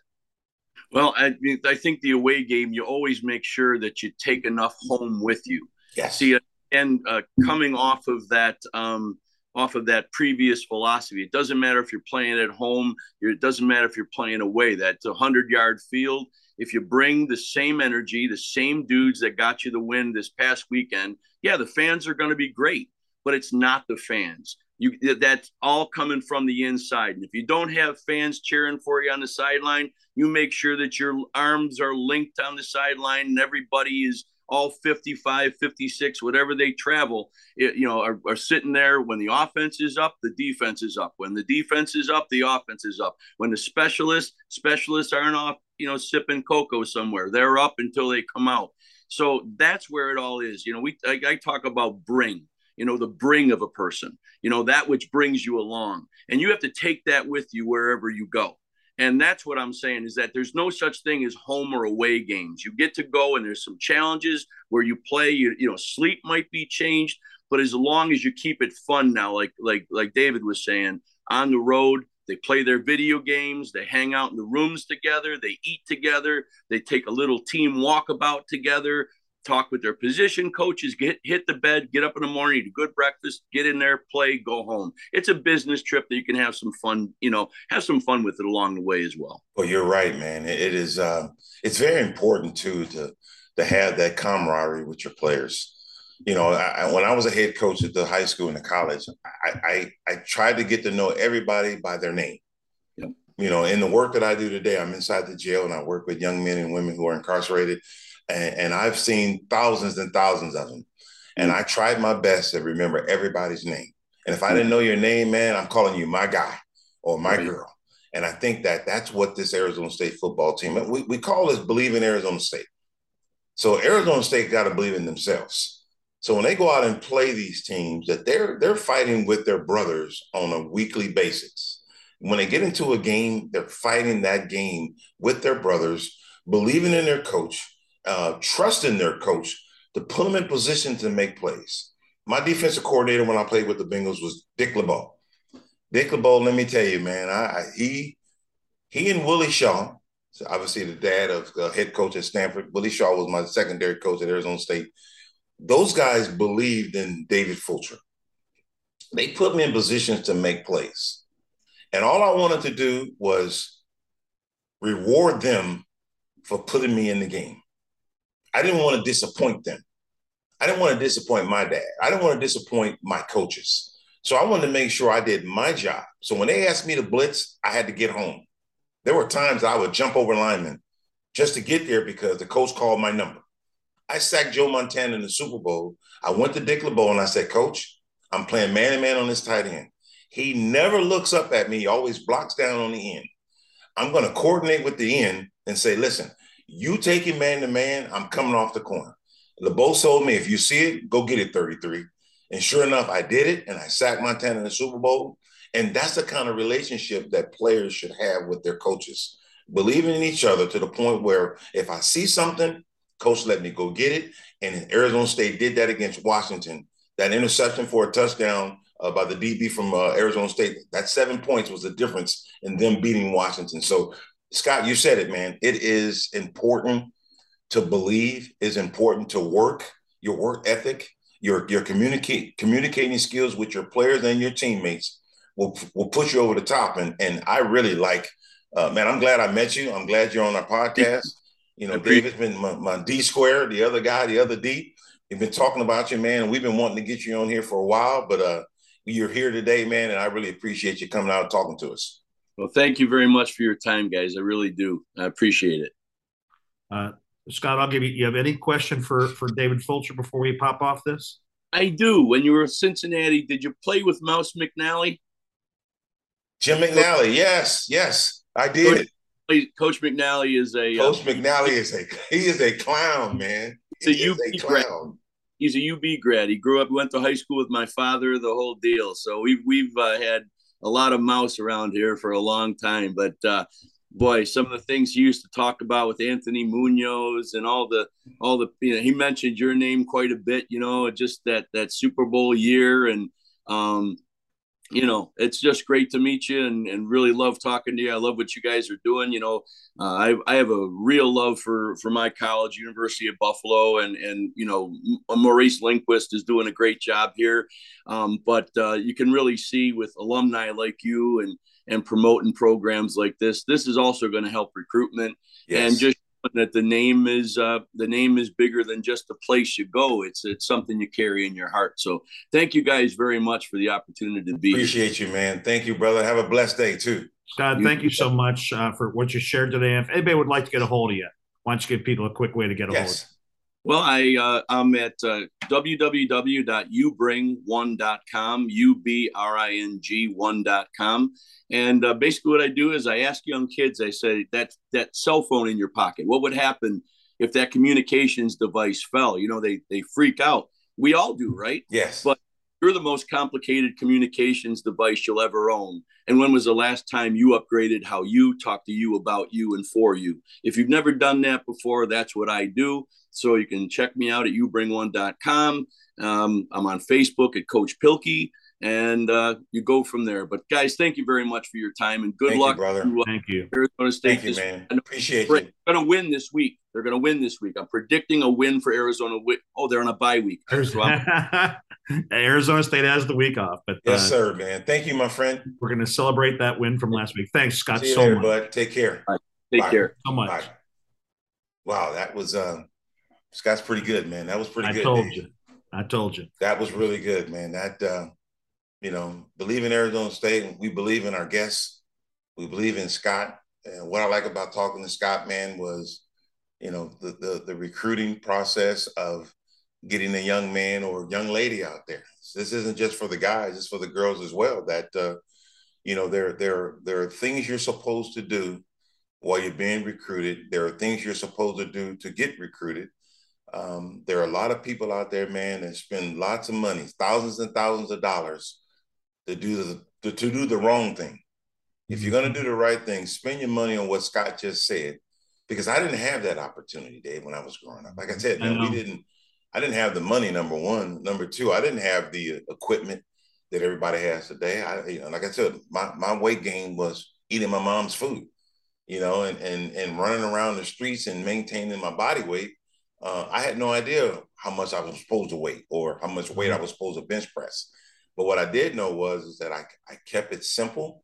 Well, I, I think the away game, you always make sure that you take enough home with you. Yes. See, and uh, coming off of that um, off of that previous philosophy. It doesn't matter if you're playing at home it doesn't matter if you're playing away. That's a 100 yard field. If you bring the same energy the same dudes that got you the win this past weekend yeah the fans are going to be great but it's not the fans. You that's all coming from the inside. And if you don't have fans cheering for you on the sideline you make sure that your arms are linked on the sideline and everybody is all 55, 56, whatever they travel, it, you know, are, are sitting there when the offense is up, the defense is up. When the defense is up, the offense is up. When the specialists, specialists aren't off, you know, sipping cocoa somewhere. They're up until they come out. So that's where it all is. You know, we I, I talk about bring you know the bring of a person you know that which brings you along and you have to take that with you wherever you go and that's what I'm saying is that there's no such thing as home or away games. You get to go and there's some challenges where you play, you, you know, sleep might be changed, but as long as you keep it fun now, like like like David was saying, on the road, they play their video games, they hang out in the rooms together, they eat together, they take a little team walkabout together, talk with their position coaches, get hit the bed, get up in the morning, eat a good breakfast, get in there, play, go home. It's a business trip that you can have some fun, you know, have some fun with it along the way as well. Well, you're right, man. It is uh it's very important too to to have that camaraderie with your players. You know, I, when I was a head coach at the high school and the college, I, I I tried to get to know everybody by their name. Yep. You know, in the work that I do today, I'm inside the jail and I work with young men and women who are incarcerated and, and I've seen thousands and thousands of them. And mm. I tried my best to remember everybody's name. And if I mm. didn't know your name, man, I'm calling you my guy or my girl. And I think that that's what this Arizona State football team, we, we call this believe in Arizona State. So Arizona State got to believe in themselves. So when they go out and play these teams, that they're they're fighting with their brothers on a weekly basis. When they get into a game, they're fighting that game with their brothers believing in their coach, uh, trusting their coach to put them in position to make plays. My defensive coordinator when I played with the Bengals was Dick LeBeau. Dick LeBeau, let me tell you, man, I, I he he and Willie Shaw, obviously the dad of the head coach at Stanford. Willie Shaw was my secondary coach at Arizona State. Those guys believed in David Fulcher. They put me in positions to make plays. And all I wanted to do was reward them for putting me in the game. I didn't want to disappoint them. I didn't want to disappoint my dad. I didn't want to disappoint my coaches. So I wanted to make sure I did my job. So when they asked me to blitz, I had to get home. There were times I would jump over linemen just to get there because the coach called my number. I sacked Joe Montana in the Super Bowl. I went to Dick LeBeau and I said, Coach, I'm playing man to man on this tight end. He never looks up at me, he always blocks down on the end. I'm going to coordinate with the end and say, listen, you take man to man, I'm coming off the corner. LeBeau told me, if you see it, go get it 33. And sure enough, I did it and I sacked Montana in the Super Bowl. And that's the kind of relationship that players should have with their coaches, believing in each other to the point where if I see something, coach let me go get it. And Arizona State did that against Washington. That interception for a touchdown uh, by the DB from uh, Arizona State, that seven points was the difference in them beating Washington. So, Scott, you said it, man. It is important to believe, is important to work, your work ethic, your your communicate communicating skills with your players and your teammates will will push you over the top. And and I really like, uh, man. I'm glad I met you. I'm glad you're on our podcast. You know, David's been my, my D square, the other guy, the other D. We've been talking about you, man, and we've been wanting to get you on here for a while, but uh, you're here today, man, and I really appreciate you coming out and talking to us. Well, thank you very much for your time, guys. I really do. I appreciate it. Uh, Scott, I'll give you. You have any question for for David Fulcher before we pop off this? I do. When you were in Cincinnati, did you play with Mouse McNally? Jim McNally, yes, yes, I did. Coach, Coach McNally is a uh, Coach uh, McNally is a he is a clown, man. He's a UB a grad. He's a UB grad. He grew up, went to high school with my father, the whole deal. So we've we've uh, had a lot of mouse around here for a long time. But uh, boy, some of the things he used to talk about with Anthony Munoz and all the all the you know he mentioned your name quite a bit. You know, just that that Super Bowl year and um, you know, it's just great to meet you and, and really love talking to you. I love what you guys are doing. You know, uh, I, I have a real love for, for my college, University of Buffalo, and, and, you know, Maurice Linguist is doing a great job here. Um, but uh, you can really see with alumni like you and, and promoting programs like this, this is also going to help recruitment yes. and just that the name is uh, the name is bigger than just the place you go. It's it's something you carry in your heart. So thank you guys very much for the opportunity to be. Appreciate here. you, man. Thank you, brother. Have a blessed day too. Scott, you, thank you so much uh, for what you shared today. If anybody would like to get a hold of you, why don't you give people a quick way to get a yes. hold of you? Well, I uh, I'm at uh, www.ubring1.com, u b r i n g 1.com, and uh, basically what I do is I ask young kids. I say that that cell phone in your pocket. What would happen if that communications device fell? You know, they they freak out. We all do, right? Yes. But you're the most complicated communications device you'll ever own. And when was the last time you upgraded how you talk to you about you and for you? If you've never done that before, that's what I do. So you can check me out at ubring1.com. Um, I'm on Facebook at Coach Pilkey, and uh, you go from there. But guys, thank you very much for your time and good thank luck, you, brother. To, uh, thank you. Arizona State. Thank you, man. Appreciate you. They're going to win this week. They're going to win this week. I'm predicting a win for Arizona. Oh, they're on a bye week. Arizona State has the week off, but yes, uh, sir, man. Thank you, my friend. We're going to celebrate that win from last week. Thanks, Scott. so later, much. Bud. Take care. Right. Take Bye. care. So much. Bye. Wow, that was uh, Scott's pretty good, man. That was pretty I good. I told Dave. you. I told you. That was really good, man. That uh, you know, believe in Arizona State. We believe in our guests. We believe in Scott. And what I like about talking to Scott, man, was, you know, the the, the recruiting process of getting a young man or young lady out there. This isn't just for the guys; it's for the girls as well. That uh, you know, there there there are things you're supposed to do while you're being recruited. There are things you're supposed to do to get recruited. Um, there are a lot of people out there, man, that spend lots of money, thousands and thousands of dollars to do the to, to do the wrong thing. If you're gonna do the right thing, spend your money on what Scott just said, because I didn't have that opportunity, Dave, when I was growing up. Like I said, man, we didn't. I didn't have the money. Number one. Number two, I didn't have the equipment that everybody has today. I, you know, like I said, my my weight gain was eating my mom's food, you know, and and and running around the streets and maintaining my body weight. Uh, I had no idea how much I was supposed to weigh or how much weight I was supposed to bench press. But what I did know was is that I, I kept it simple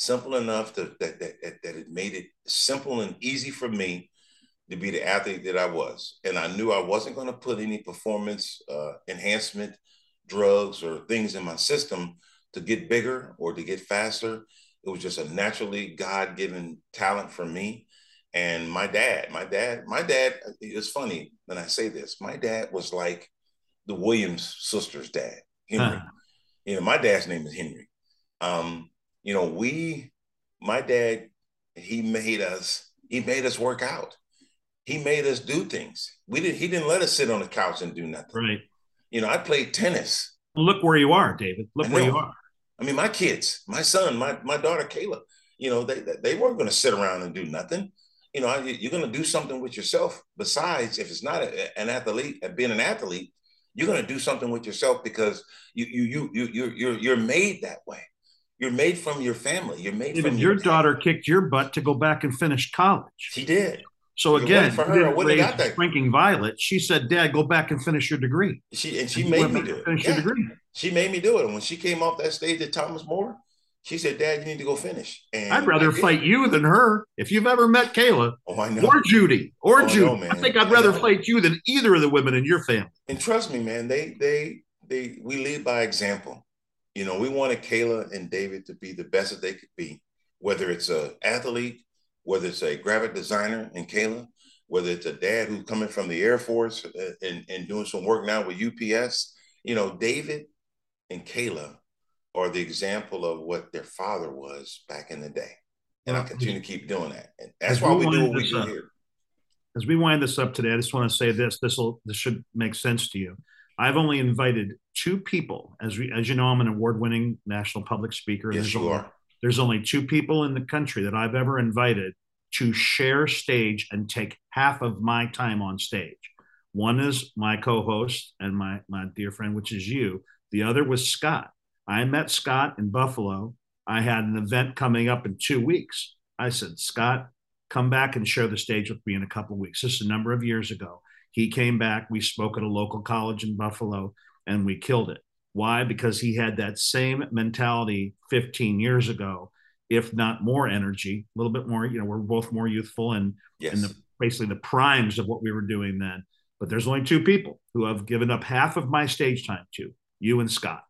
simple enough to, that, that, that it made it simple and easy for me to be the athlete that I was. And I knew I wasn't going to put any performance uh, enhancement drugs or things in my system to get bigger or to get faster. It was just a naturally God given talent for me. And my dad, my dad, my dad, it's funny when I say this, my dad was like the Williams sisters' dad, Henry. Huh. You know, my dad's name is Henry. Um, you know, we, my dad, he made us, he made us work out. He made us do things. We didn't, he didn't let us sit on the couch and do nothing. Right. You know, I played tennis. Look where you are, David. Look where you are. I mean, my kids, my son, my my daughter Kayla, you know, they they weren't going to sit around and do nothing. You know, you're going to do something with yourself. Besides, if it's not a, an athlete, being an athlete, you're going to do something with yourself because you you you you you're you're, you're made that way. You're made from your family. You're made Even from your, your daughter kicked your butt to go back and finish college. She did. So again, for her, I wouldn't got that. Shrinking Violet, she said, "Dad, go back and finish your degree." She and she and made me do it. Finish yeah. your degree. She made me do it. And when she came off that stage at Thomas More, she said, "Dad, you need to go finish." And I'd rather fight you than her. If you've ever met Kayla, oh, I know. or Judy, or oh, Judy, I think I'd rather fight you than either of the women in your family. And trust me, man, they they they we lead by example. You know, we wanted Kayla and David to be the best that they could be, whether it's a athlete, whether it's a graphic designer and Kayla, whether it's a dad who's coming from the Air Force uh, and, and doing some work now with UPS. You know, David and Kayla are the example of what their father was back in the day. And I continue to keep doing that. And that's why we, we do what we do up, here. As we wind this up today, I just want to say this. This will this should make sense to you. I've only invited two people. As we, as you know, I'm an award-winning national public speaker. Yes, you only, are. There's only two people in the country that I've ever invited to share stage and take half of my time on stage. One is my co-host and my my dear friend, which is you. The other was Scott. I met Scott in Buffalo. I had an event coming up in two weeks. I said, Scott, come back and share the stage with me in a couple of weeks. This is a number of years ago. He came back. We spoke at a local college in Buffalo and we killed it. Why? Because he had that same mentality 15 years ago, if not more energy, a little bit more. You know, we're both more youthful and yes. in the basically the primes of what we were doing then. But there's only two people who have given up half of my stage time to you and Scott.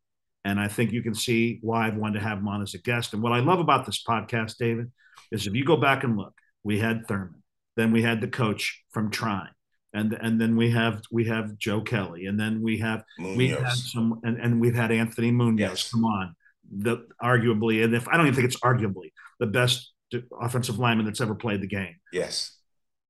And I think you can see why I've wanted to have him on as a guest. And what I love about this podcast, David, is if you go back and look, we had Thurman, then we had the coach from Trine, and and then we have we have Joe Kelly, and then we have Munoz. we had some, and, and we've had Anthony Munoz. Yes. Come on, the arguably, and if I don't even think it's arguably the best offensive lineman that's ever played the game. Yes,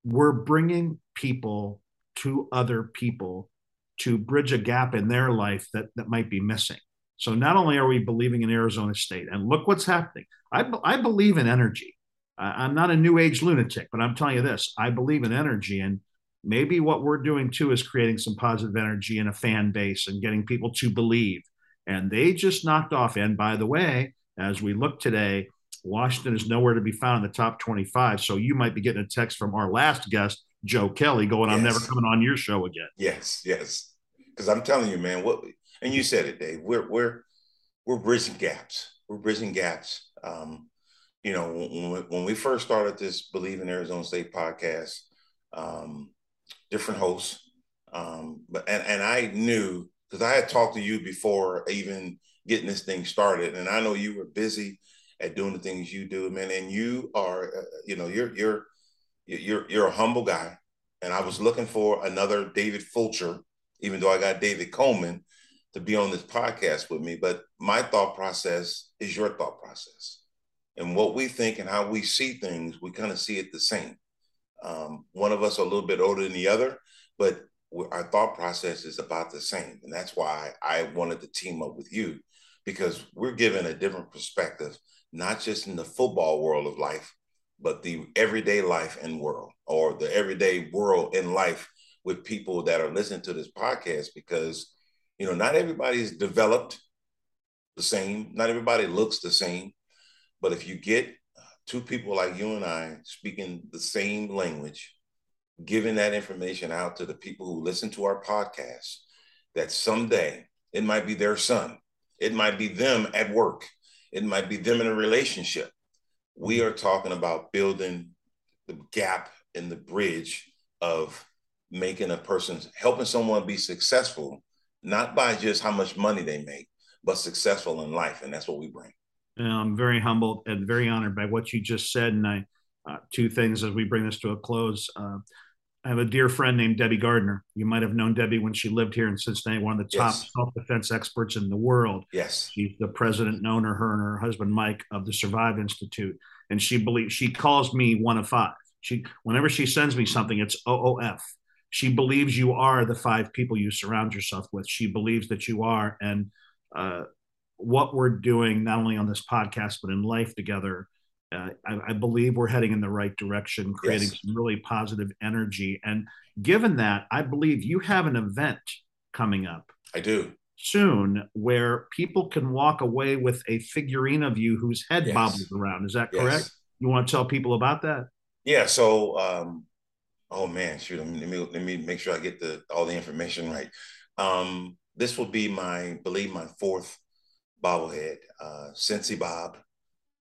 we're bringing people to other people to bridge a gap in their life that that might be missing. So not only are we believing in Arizona State, and look what's happening. I, I believe in energy. I, I'm not a new age lunatic, but I'm telling you this: I believe in energy, and maybe what we're doing too is creating some positive energy in a fan base and getting people to believe. And they just knocked off. And by the way, as we look today, Washington is nowhere to be found in the top 25. So you might be getting a text from our last guest, Joe Kelly, going, yes. I'm never coming on your show again. Yes, yes. Because I'm telling you, man, what and you said it, Dave. We're we're we're bridging gaps. We're bridging gaps. Um, you know, when we, when we first started this Believe in Arizona State podcast, um, different hosts. Um, but and, and I knew because I had talked to you before even getting this thing started, and I know you were busy at doing the things you do, man. And you are, uh, you know, you're you're you're you're a humble guy. And I was looking for another David Fulcher, even though I got David Coleman to be on this podcast with me. But my thought process is your thought process, and what we think and how we see things, we kind of see it the same. Um, one of us a little bit older than the other, but our thought process is about the same. And that's why I wanted to team up with you because we're given a different perspective, not just in the football world of life, but the everyday life and world, or the everyday world in life with people that are listening to this podcast, because you know not everybody's developed the same, not everybody looks the same, but if you get two people like you and I speaking the same language, giving that information out to the people who listen to our podcast, that someday it might be their son, it might be them at work, it might be them in a relationship. We are talking about building the gap in the bridge of making a person, helping someone be successful, not by just how much money they make, but successful in life. And that's what we bring. I'm very humbled and very honored by what you just said. And I, uh, two things as we bring this to a close. Uh, I have a dear friend named Debbie Gardner. You might have known Debbie when she lived here in Cincinnati, one of the top yes. self defense experts in the world. Yes. She's the president and owner, her and her husband Mike, of the Survive Institute. And she believes she calls me one of five. She whenever she sends me something, it's OOF. She believes you are the five people you surround yourself with. She believes that you are. And uh, what we're doing, not only on this podcast, but in life together, uh, I, I, believe we're heading in the right direction, creating yes. some really positive energy. And given that, I believe you have an event coming up. I do. Soon, where people can walk away with a figurine of you whose head yes. bobbles around. Is that correct? Yes. You want to tell people about that? Yeah. So, um, oh man, shoot, let me let me make sure I get the all the information right. Um, this will be my, believe my fourth bobblehead, uh, Cincy Bob,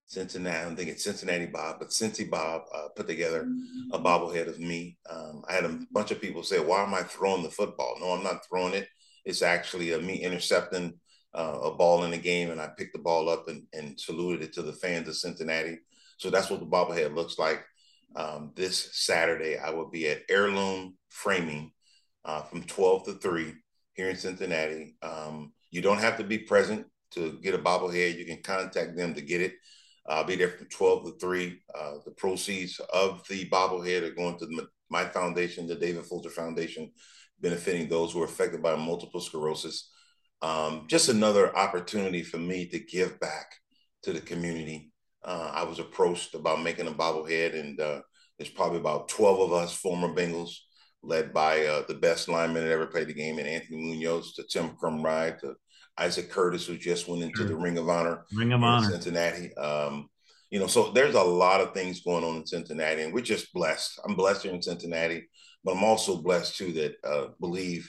Cincinnati. I'm thinking Cincinnati Bob, but Cincy Bob uh, put together a bobblehead of me. Um, I had a bunch of people say, "Why am I throwing the football?" No, I'm not throwing it. It's actually a me intercepting uh, a ball in the game, and I picked the ball up and, and saluted it to the fans of Cincinnati. So that's what the bobblehead looks like. Um, this Saturday, I will be at Heirloom Framing uh, from 12 to 3 here in Cincinnati. Um, you don't have to be present to get a bobblehead. You can contact them to get it. I'll be there from 12 to 3. Uh, the proceeds of the bobblehead are going to my foundation, the David Fulcher Foundation, benefiting those who are affected by multiple sclerosis. Um, just another opportunity for me to give back to the community. Uh, I was approached about making a bobblehead, and uh, there's probably about 12 of us former Bengals, led by uh, the best lineman that ever played the game, and Anthony Munoz, to Tim Krumrie, to Isaac Curtis, who just went into sure. the Ring of Honor, Ring of Honor, Cincinnati. Um, you know, so there's a lot of things going on in Cincinnati, and we're just blessed. I'm blessed here in Cincinnati, but I'm also blessed too that uh, Believe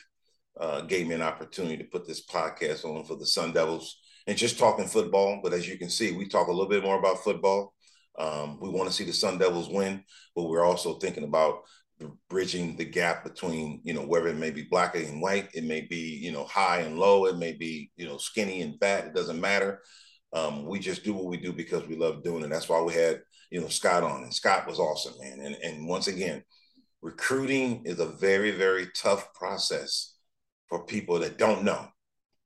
uh, gave me an opportunity to put this podcast on for the Sun Devils and just talking football. But as you can see, we talk a little bit more about football. Um, we want to see the Sun Devils win, but we're also thinking about bridging the gap between you know whether it may be black and white it may be you know high and low it may be you know skinny and fat it doesn't matter um, we just do what we do because we love doing it that's why we had you know scott on and scott was awesome man and, and once again recruiting is a very very tough process for people that don't know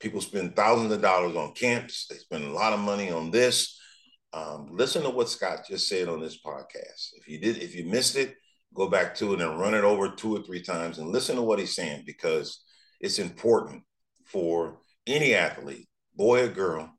people spend thousands of dollars on camps they spend a lot of money on this um, listen to what scott just said on this podcast if you did if you missed it go back to it and run it over two or three times and listen to what he's saying because it's important for any athlete, boy or girl,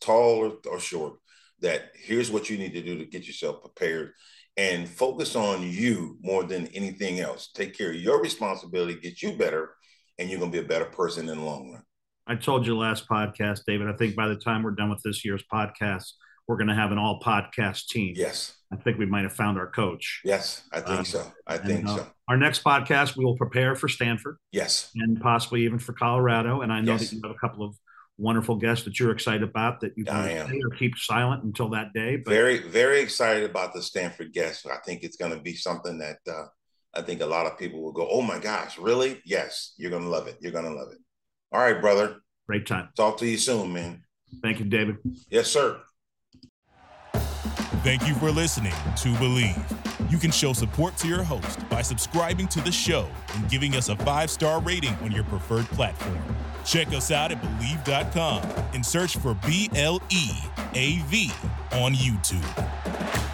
tall or, or short, that here's what you need to do to get yourself prepared and focus on you more than anything else. Take care of your responsibility, get you better, and you're going to be a better person in the long run. I told you last podcast, David. I think by the time we're done with this year's podcast, we're going to have an all podcast team. Yes. I think we might have found our coach. Yes, I think uh, so. I think uh, so. Our next podcast, we will prepare for Stanford. Yes. And possibly even for Colorado. And I know yes. that you have a couple of wonderful guests that you're excited about that you can or keep silent until that day. But. Very, very excited about the Stanford guest. I think it's going to be something that uh, I think a lot of people will go, oh my gosh, really? Yes, you're going to love it. You're going to love it. All right, brother. Great time. Talk to you soon, man. Thank you, David. Yes, sir. Thank you for listening to Believe. You can show support to your host by subscribing to the show and giving us a five star rating on your preferred platform. Check us out at Bleav.com and search for B L E A V on YouTube.